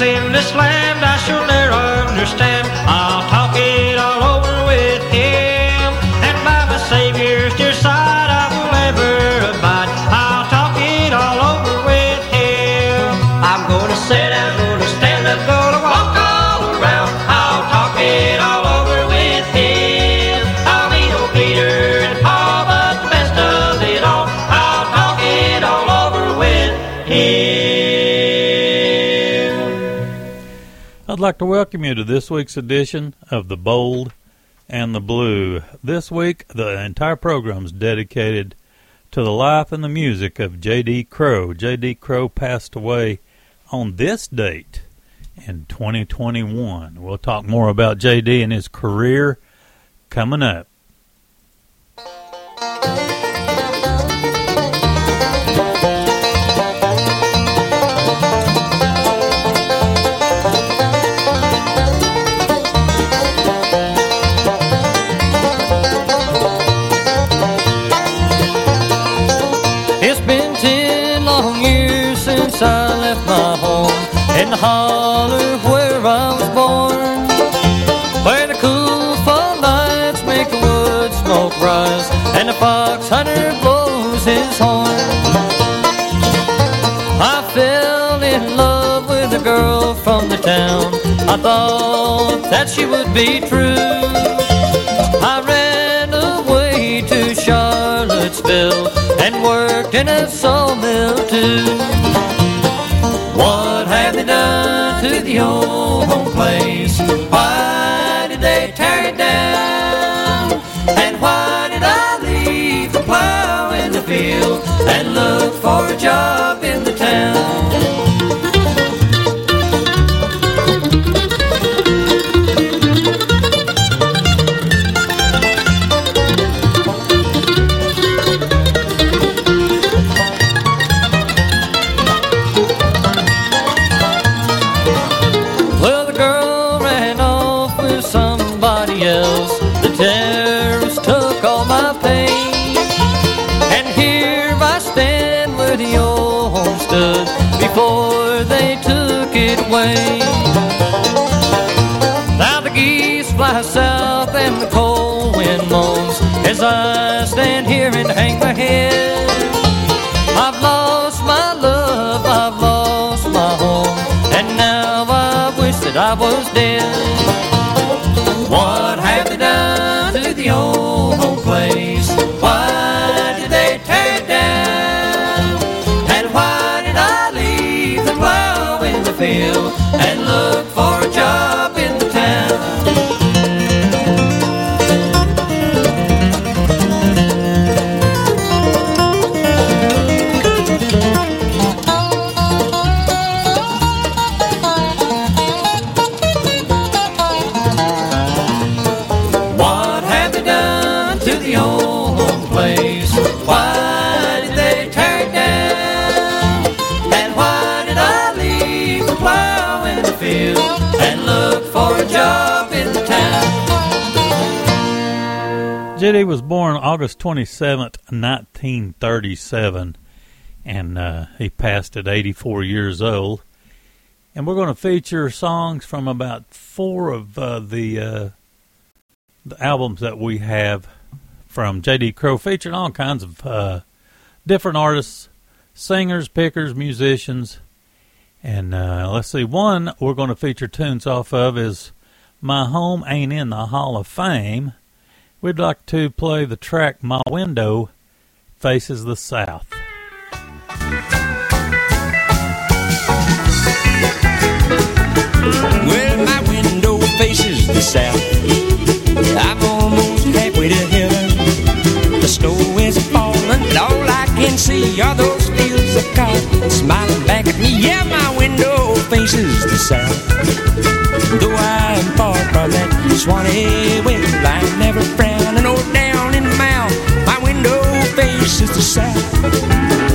in this land I shall never understand. I'll talk it. I'd like to welcome you to this week's edition of The Bold and the Blue. This week, the entire program is dedicated to the life and the music of J.D. Crowe. J.D. Crowe passed away on this date in 2021. We'll talk more about J.D. and his career coming up. A girl from the town. I thought that she would be true. I ran away to Charlottesville and worked in a sawmill too What have they done to the old home place. Why did they tear it down? And why did I leave the plow in the field and look for a job in the town? Now the geese fly south and the cold wind moans as I stand here and hang my head. I've lost my love, I've lost my home, and now I wish that I was dead. J.D. was born August 27th, 1937, and uh, he passed at 84 years old. And we're going to feature songs from about four of uh, the, uh, the albums that we have from J.D. Crowe, featuring all kinds of uh, different artists, singers, pickers, musicians. And uh, let's see, one we're going to feature tunes off of is My Home Ain't in the Hall of Fame We'd like to play the track My Window Faces the South. Well, my window faces the south. I'm almost halfway to heaven. The snow is falling, and all I can see are those fields of cotton smiling back at me. Yeah, my window faces the south. Though I'm far from that Swanee well, I never frown or down in the mouth. My window faces the south.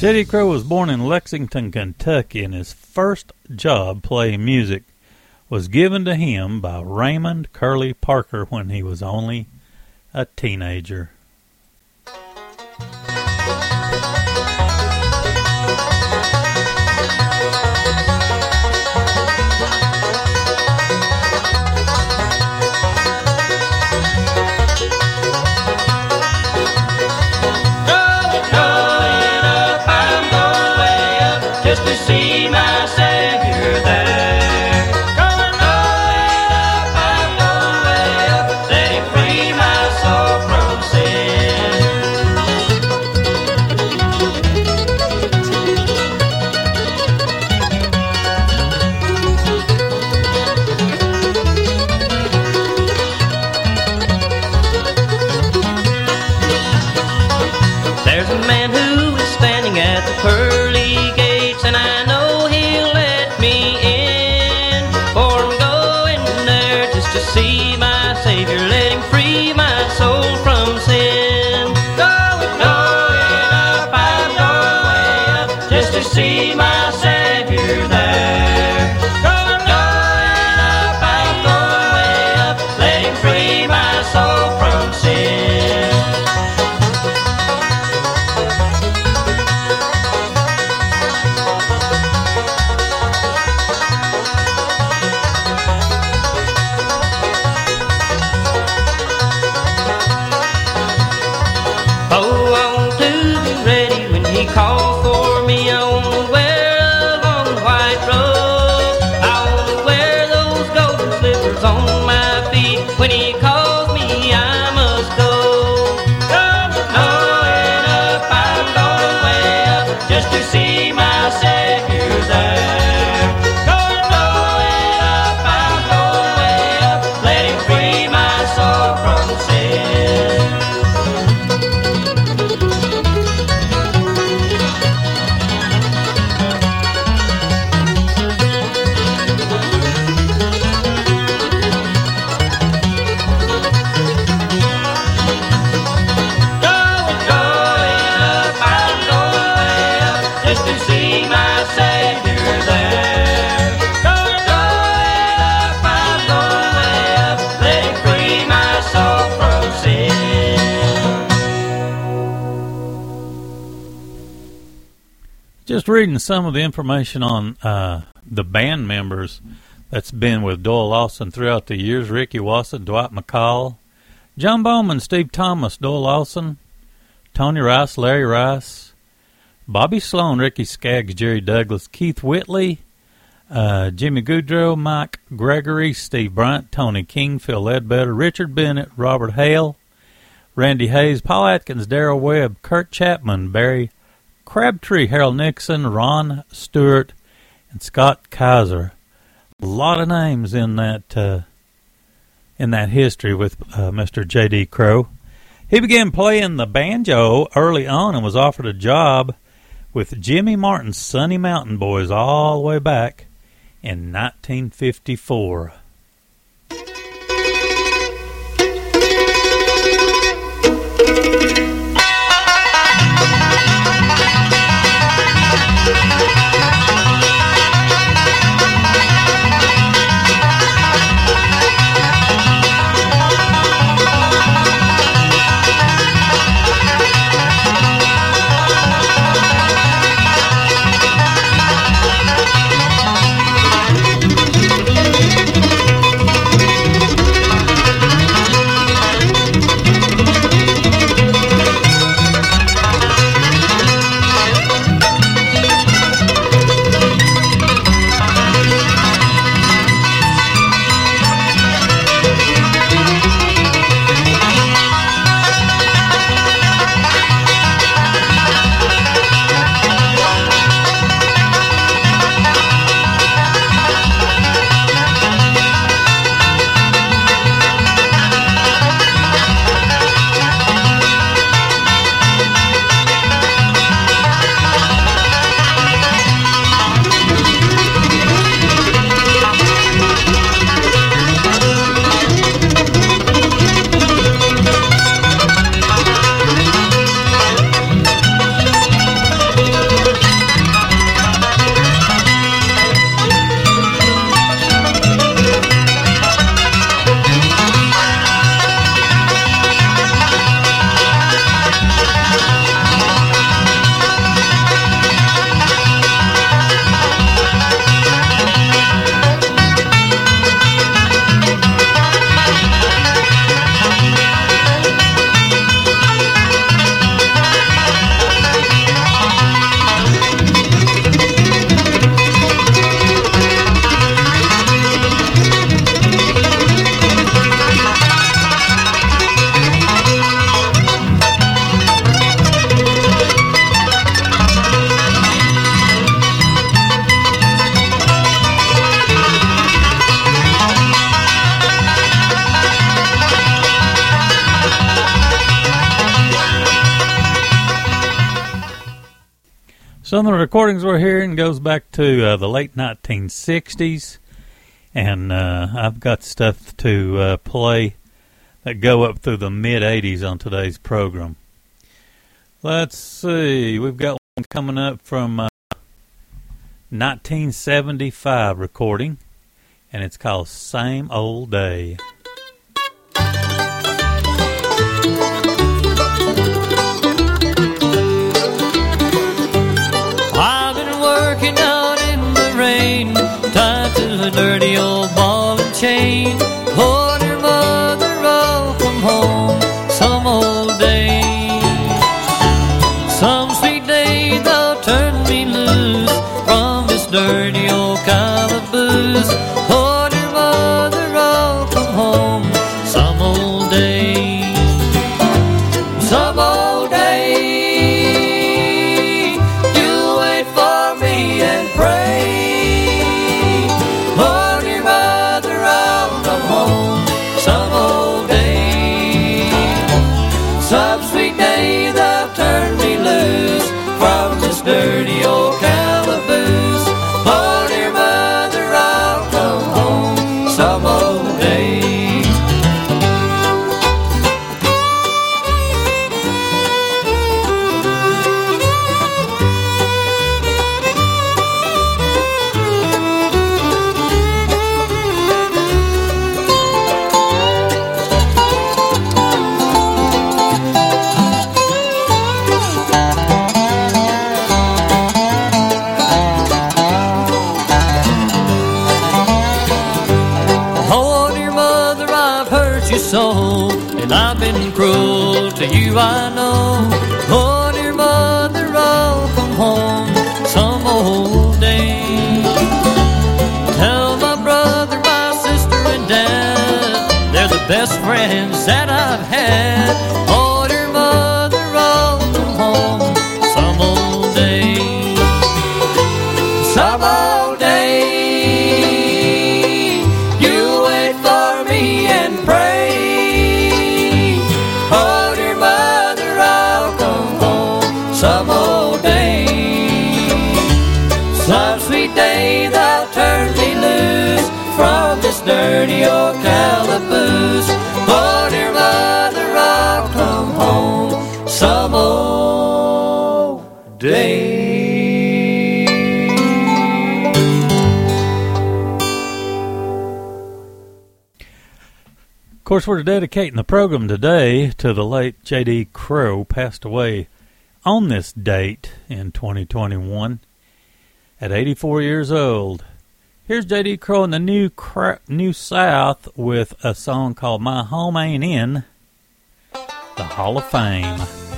J.D. Crowe was born in Lexington, Kentucky, and his first job playing music was given to him by Raymond Curly Parker when he was only a teenager. Reading some of the information on uh, the band members that's been with Doyle Lawson throughout the years. Ricky Wasson, Dwight McCall, John Bowman, Steve Thomas, Doyle Lawson, Tony Rice, Larry Rice, Bobby Sloan, Ricky Skaggs, Jerry Douglas, Keith Whitley, uh, Jimmy Gaudreau, Mike Gregory, Steve Bryant, Tony King, Phil Ledbetter, Richard Bennett, Robert Hale, Randy Hayes, Paul Atkins, Daryl Webb, Kurt Chapman, Barry Crabtree, Harold Nixon, Ron Stewart, and Scott Kaiser. A lot of names in that uh, in that history with uh, Mr. J.D. Crowe. He began playing the banjo early on and was offered a job with Jimmy Martin's Sunny Mountain Boys all the way back in 1954. Recordings we're hearing goes back to uh, the late 1960s, and uh, I've got stuff to uh, play that go up through the mid 80s on today's program. Let's see, we've got one coming up from 1975 uh, recording, and it's called Same Old Day. A dirty old ball and chain. Hold your mother, I'll come home some old day. Some sweet day they'll turn me loose from this dirty old calaboose. Hold your mother, I'll come home some old day. Some old var course, we're dedicating the program today to the late J.D. Crowe, passed away on this date in 2021 at 84 years old. Here's J.D. Crowe in the New Cra- New South with a song called "My Home Ain't In the Hall of Fame."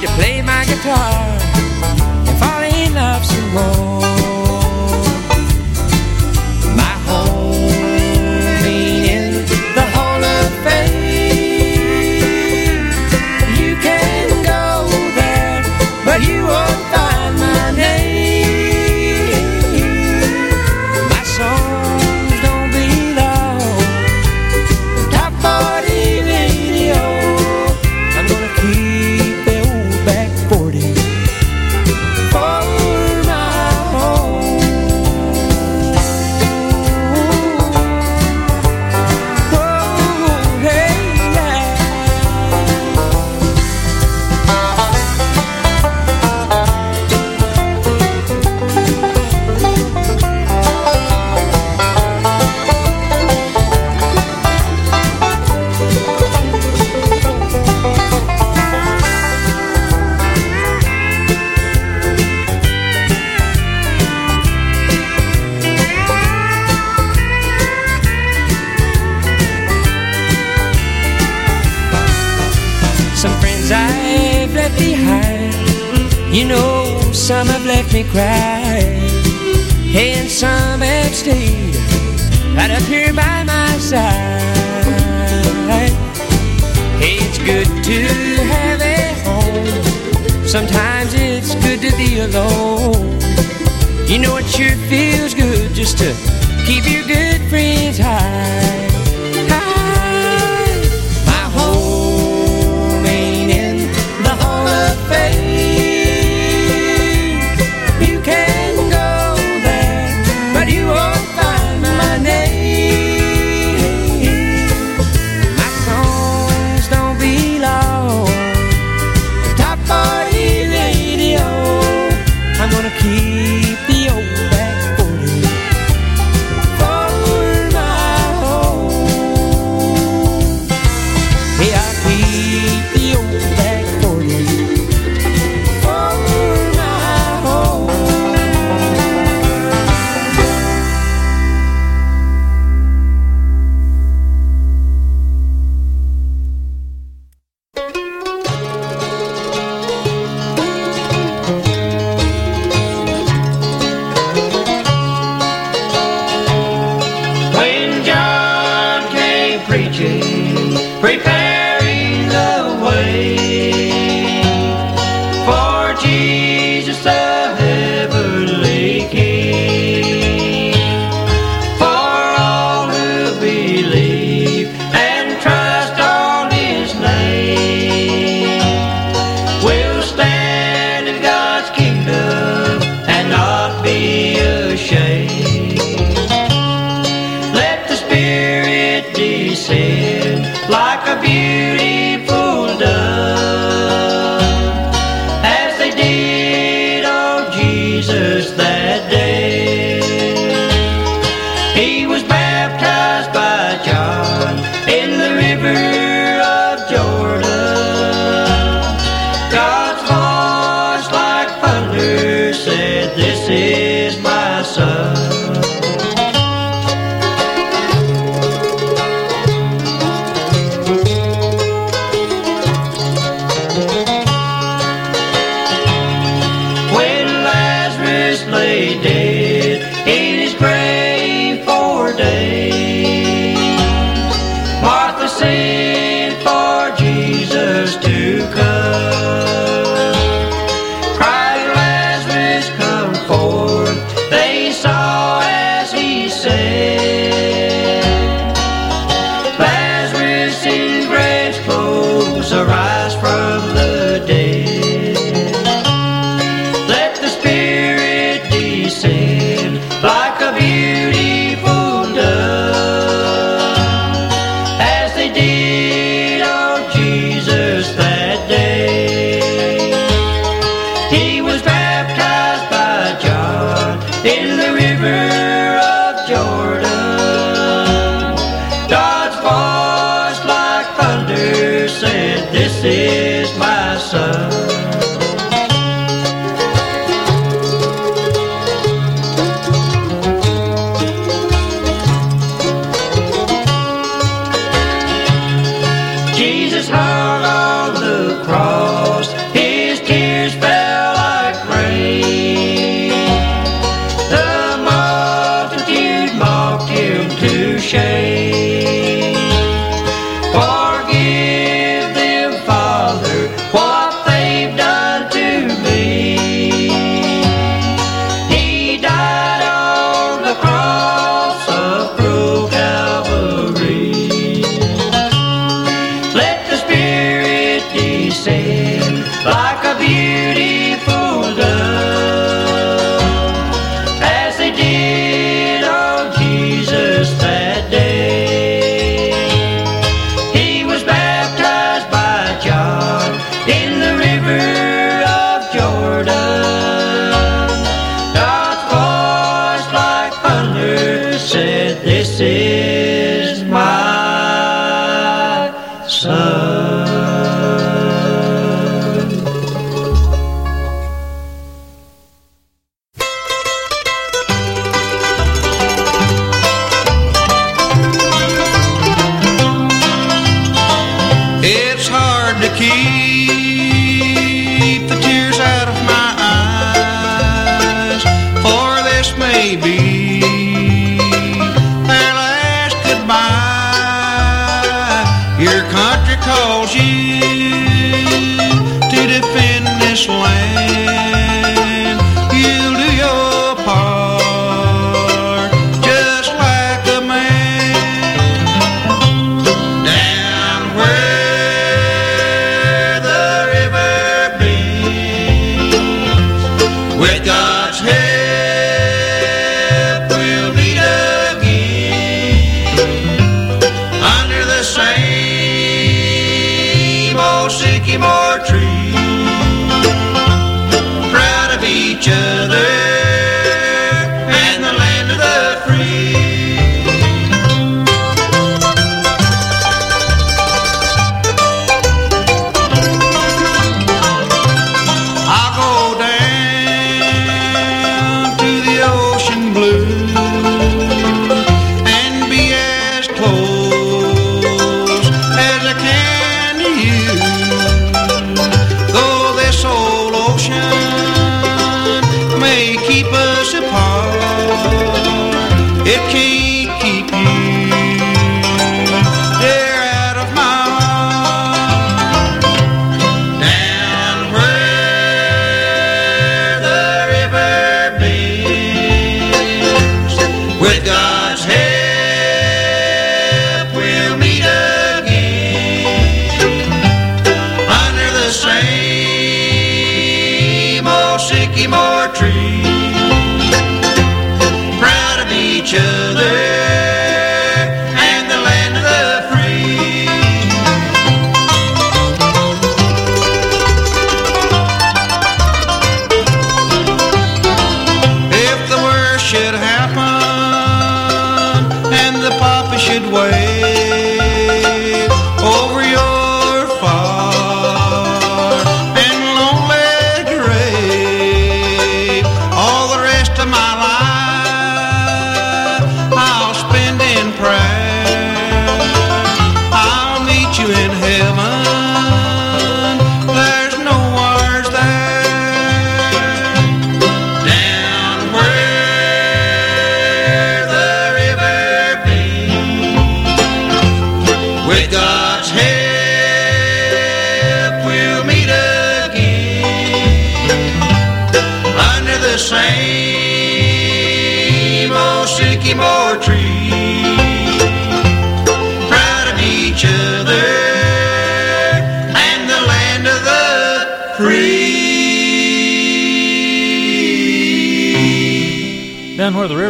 You play my guitar and fall in love some more.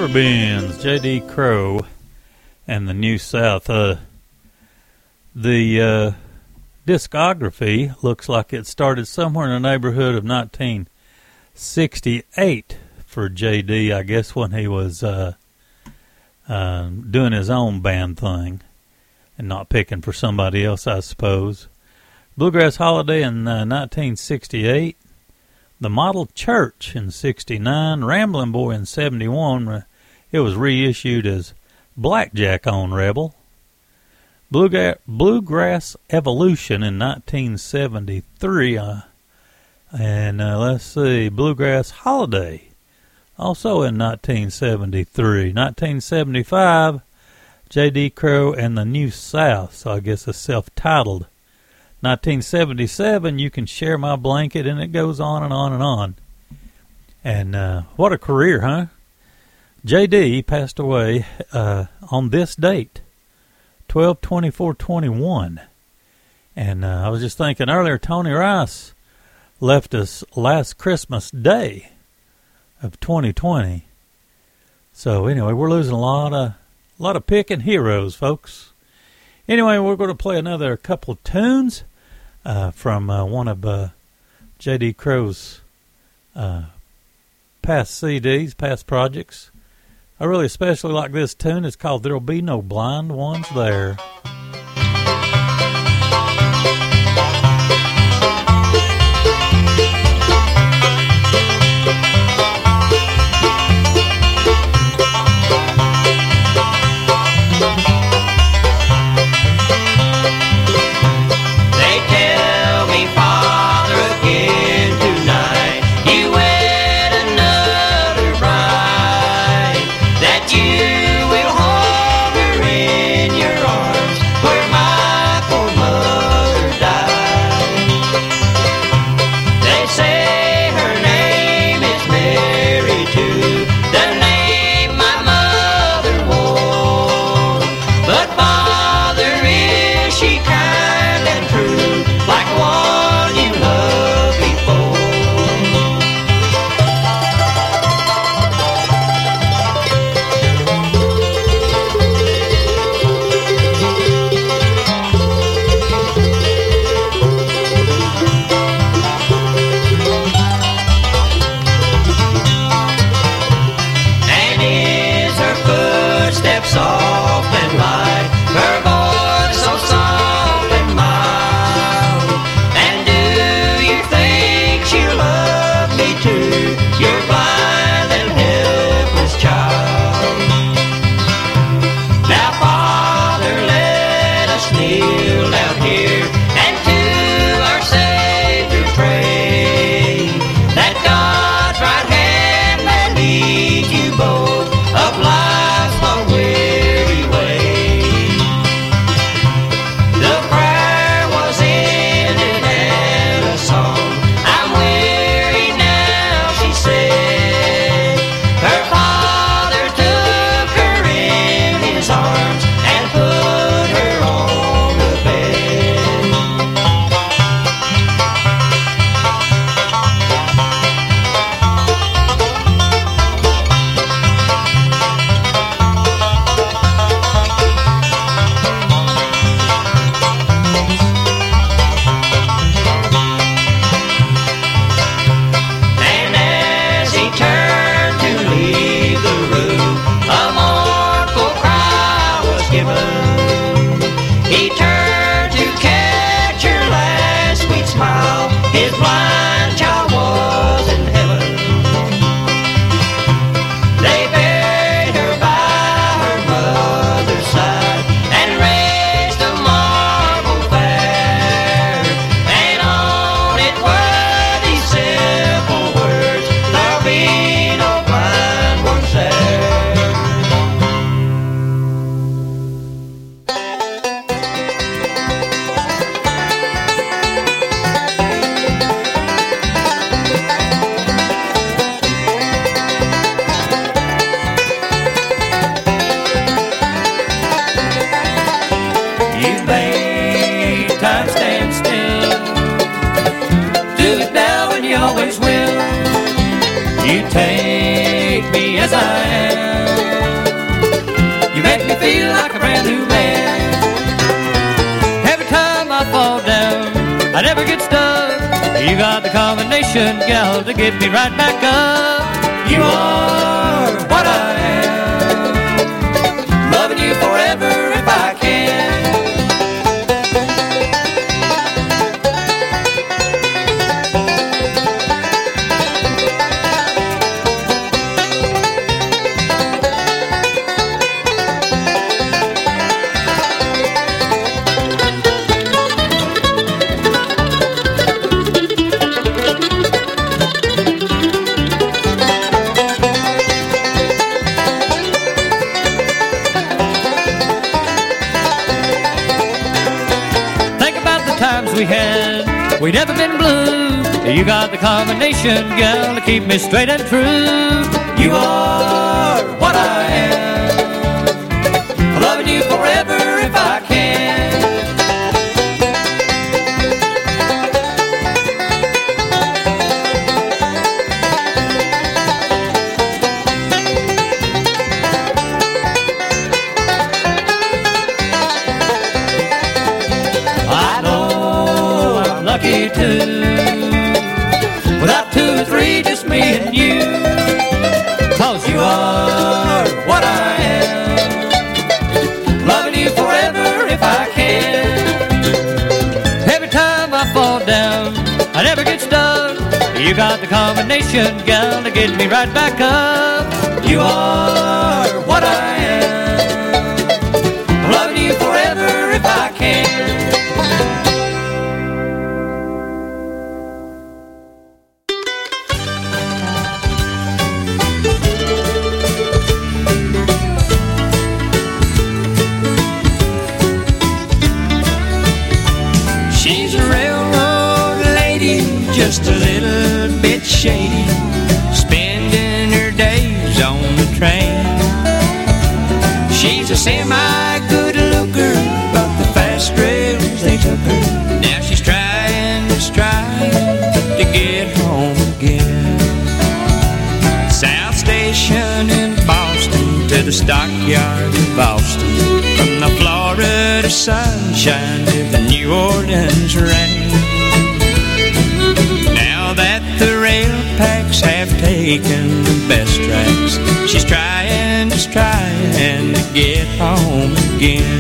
River bends, J.D. Crowe and the New South. Uh, the uh, discography looks like it started somewhere in the neighborhood of 1968 for J.D. I guess when he was uh, uh, doing his own band thing and not picking for somebody else, I suppose. Bluegrass Holiday in uh, 1968. The Model Church in 69. Ramblin' Boy in 71. It was reissued as Blackjack on Rebel. Bluegrass, Bluegrass Evolution in 1973. Uh, and uh, let's see, Bluegrass Holiday also in 1973. 1975, J.D. Crowe and the New South, so I guess it's self titled. 1977, You Can Share My Blanket, and it goes on and on and on. And uh, what a career, huh? J.D. passed away uh, on this date, 12 21 And uh, I was just thinking earlier, Tony Rice left us last Christmas Day of 2020. So anyway, we're losing a lot of a lot of picking heroes, folks. Anyway, we're going to play another couple tunes uh, from uh, one of uh, J.D. Crowe's uh, past CDs, past projects. I really especially like this tune. It's called There'll Be No Blind Ones There. Got the combination, gal, to get me right back up. You are what I am. You got the combination, gal, to keep me straight and true. You are what I am. You got the combination, gal, to get me right back up. You are what I am. Loving you forever if I can. Taken the best tracks, she's trying, just trying to get home again.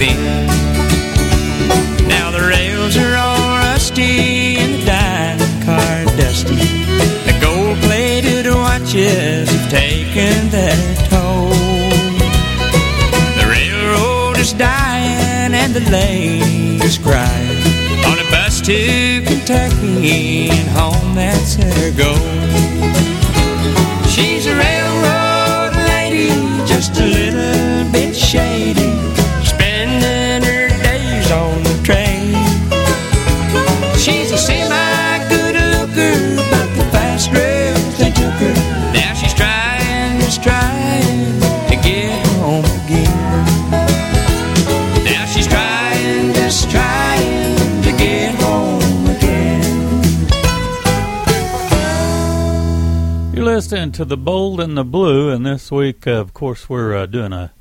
Then. Now the rails are all rusty and the dining car dusty. The gold-plated watches have taken their toll. The railroad is dying and the lane is crying. On a bus to Kentucky and home, that's her goal. to the bold and the blue, and this week, uh, of course, we're uh, doing a,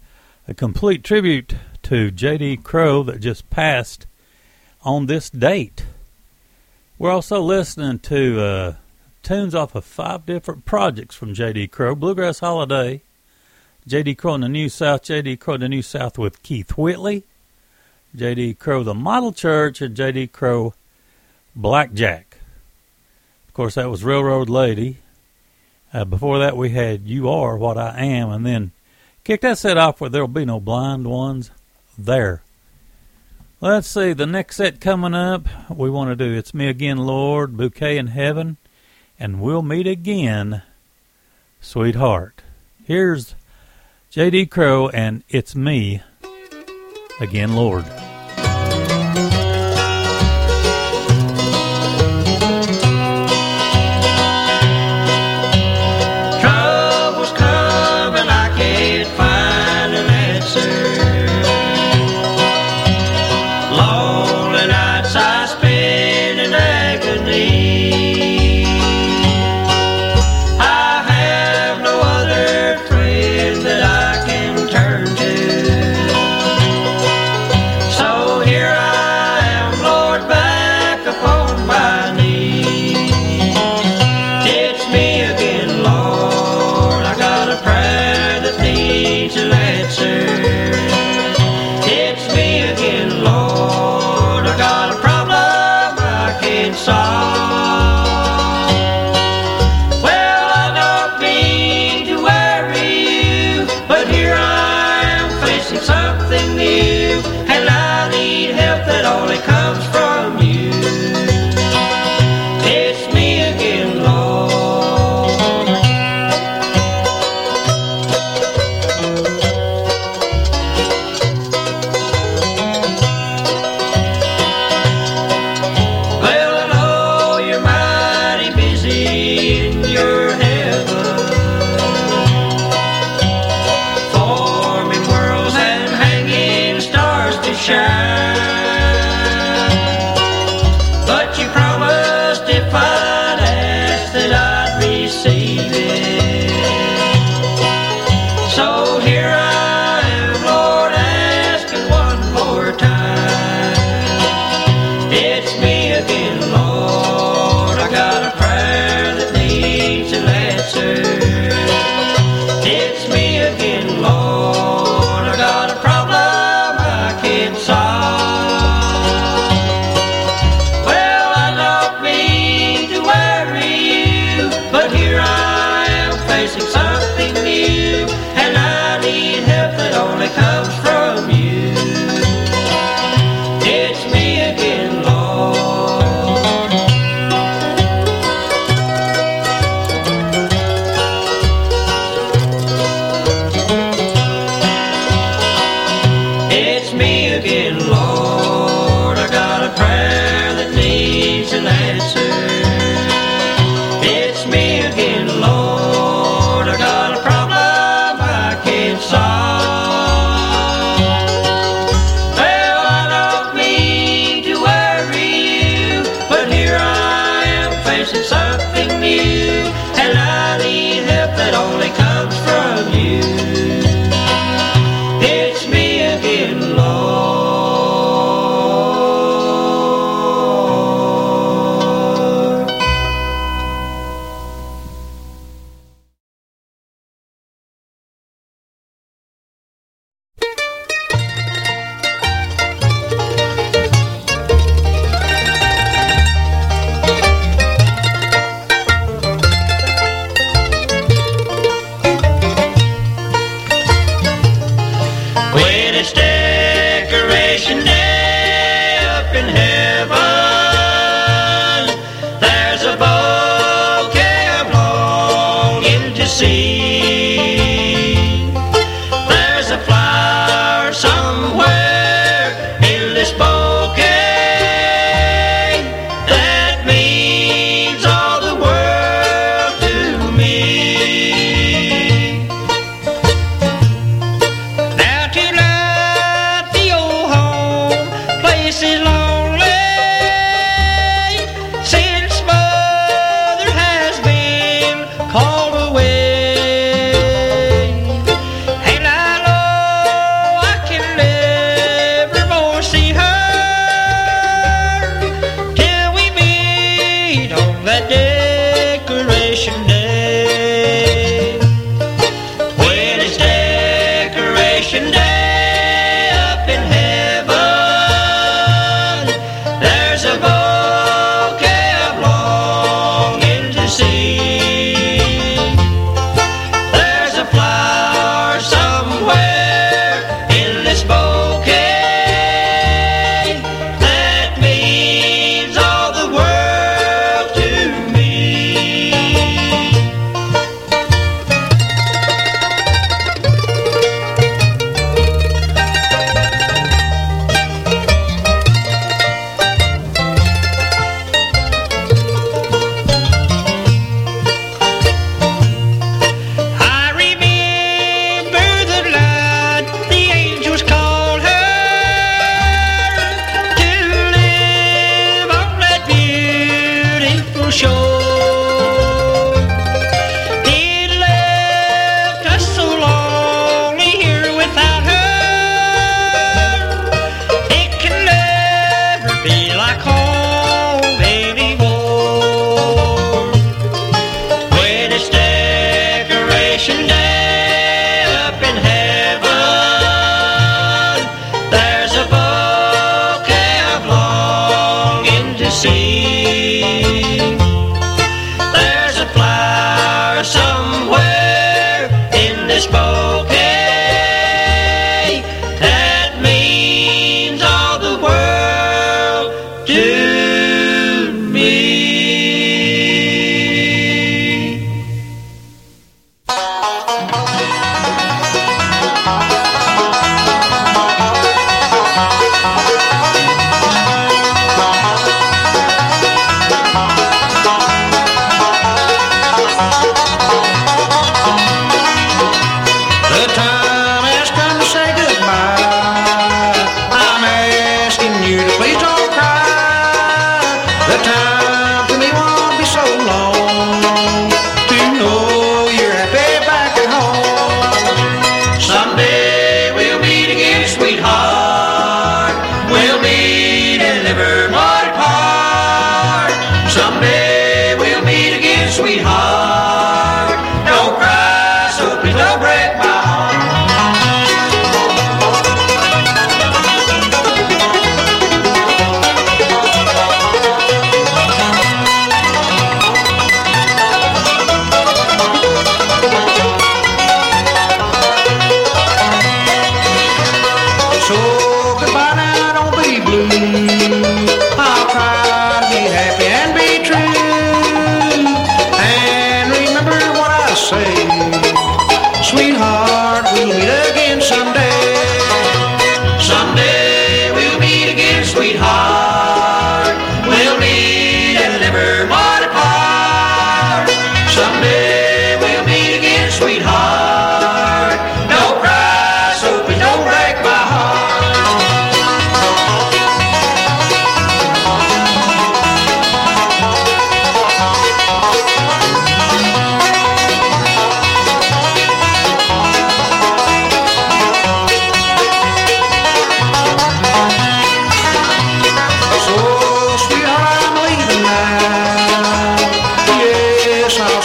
a complete tribute to J.D. Crowe that just passed on this date. We're also listening to uh, tunes off of five different projects from J.D. Crowe Bluegrass Holiday, J.D. Crowe in the New South, J.D. Crowe in the New South with Keith Whitley, J.D. Crowe the Model Church, and J.D. Crowe Blackjack. Of course, that was Railroad Lady. Uh, before that, we had You Are What I Am, and then kick that set off where There'll Be No Blind Ones There. Let's see, the next set coming up, we want to do It's Me Again, Lord, Bouquet in Heaven, and We'll Meet Again, Sweetheart. Here's J.D. Crowe and It's Me Again, Lord.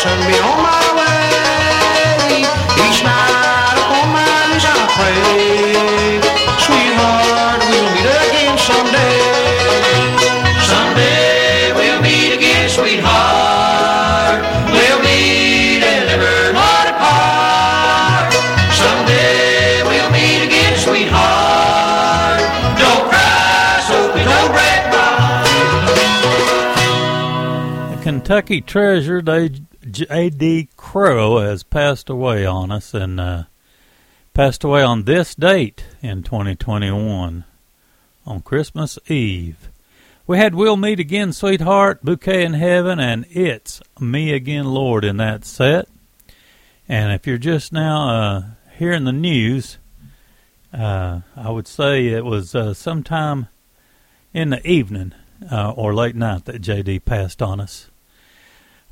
send me home. Kentucky treasure J.D. Crowe has passed away on us and uh, passed away on this date in 2021 on Christmas Eve. We had We'll Meet Again, Sweetheart, Bouquet in Heaven, and It's Me Again, Lord in that set. And if you're just now uh, hearing the news, uh, I would say it was uh, sometime in the evening uh, or late night that JD passed on us.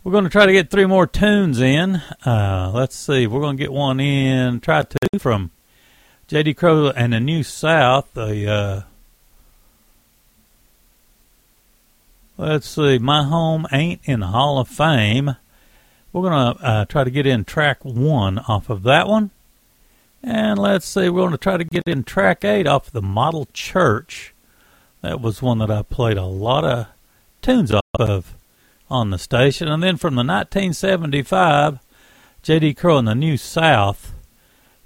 We're going to try to get three more tunes in. Uh, let's see. We're going to get one in. Try two from JD Crowe and the New South. The uh, let's see. My home ain't in the Hall of Fame. We're going to uh, try to get in track one off of that one. And let's see, we're going to try to get in track eight off of the Model Church. That was one that I played a lot of tunes off of on the station. And then from the 1975, J.D. Crowe and the New South,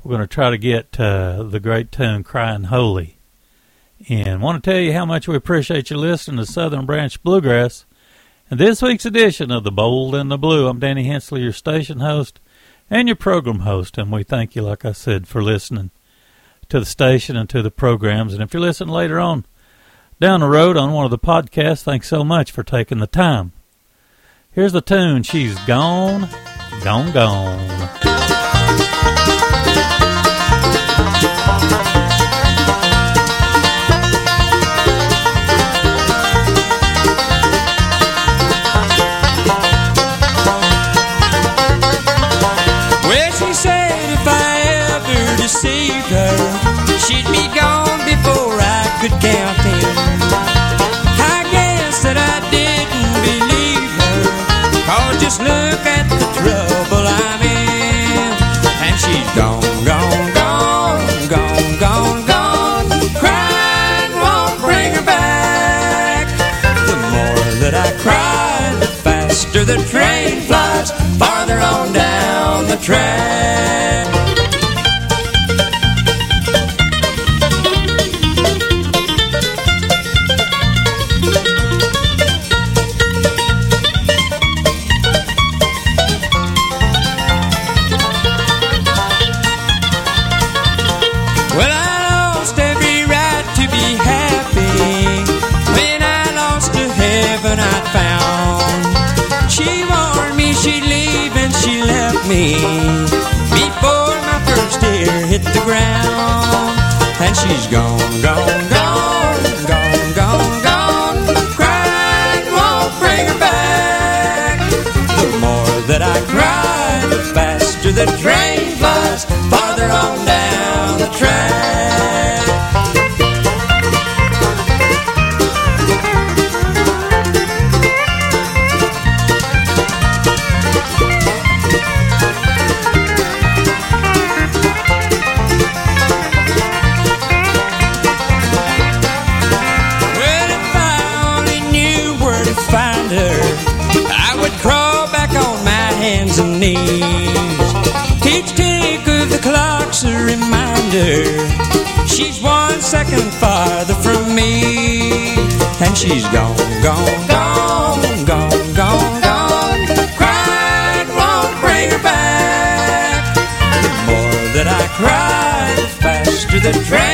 we're going to try to get uh, the great tune Crying Holy. And want to tell you how much we appreciate you listening to Southern Branch Bluegrass. And this week's edition of The Bold and the Blue, I'm Danny Hensley, your station host and your program host. And we thank you, like I said, for listening to the station and to the programs. And if you're listening later on down the road on one of the podcasts, thanks so much for taking the time. Here's the tune She's Gone, Gone, Gone. Where she said if I ever deceived her, she'd be gone before I could count look at the trouble I'm in. And she's gone, gone, gone, gone, gone, gone. Crying won't bring her back. The more that I cry, the faster the train flies farther on down the track. Ground. And she's gone, gone, gone, gone, gone, gone. Crying won't bring her back. The more that I cry, the faster the train she's gone, gone, gone, gone, gone, gone. Crying won't bring her back. The more that I cry, the faster the train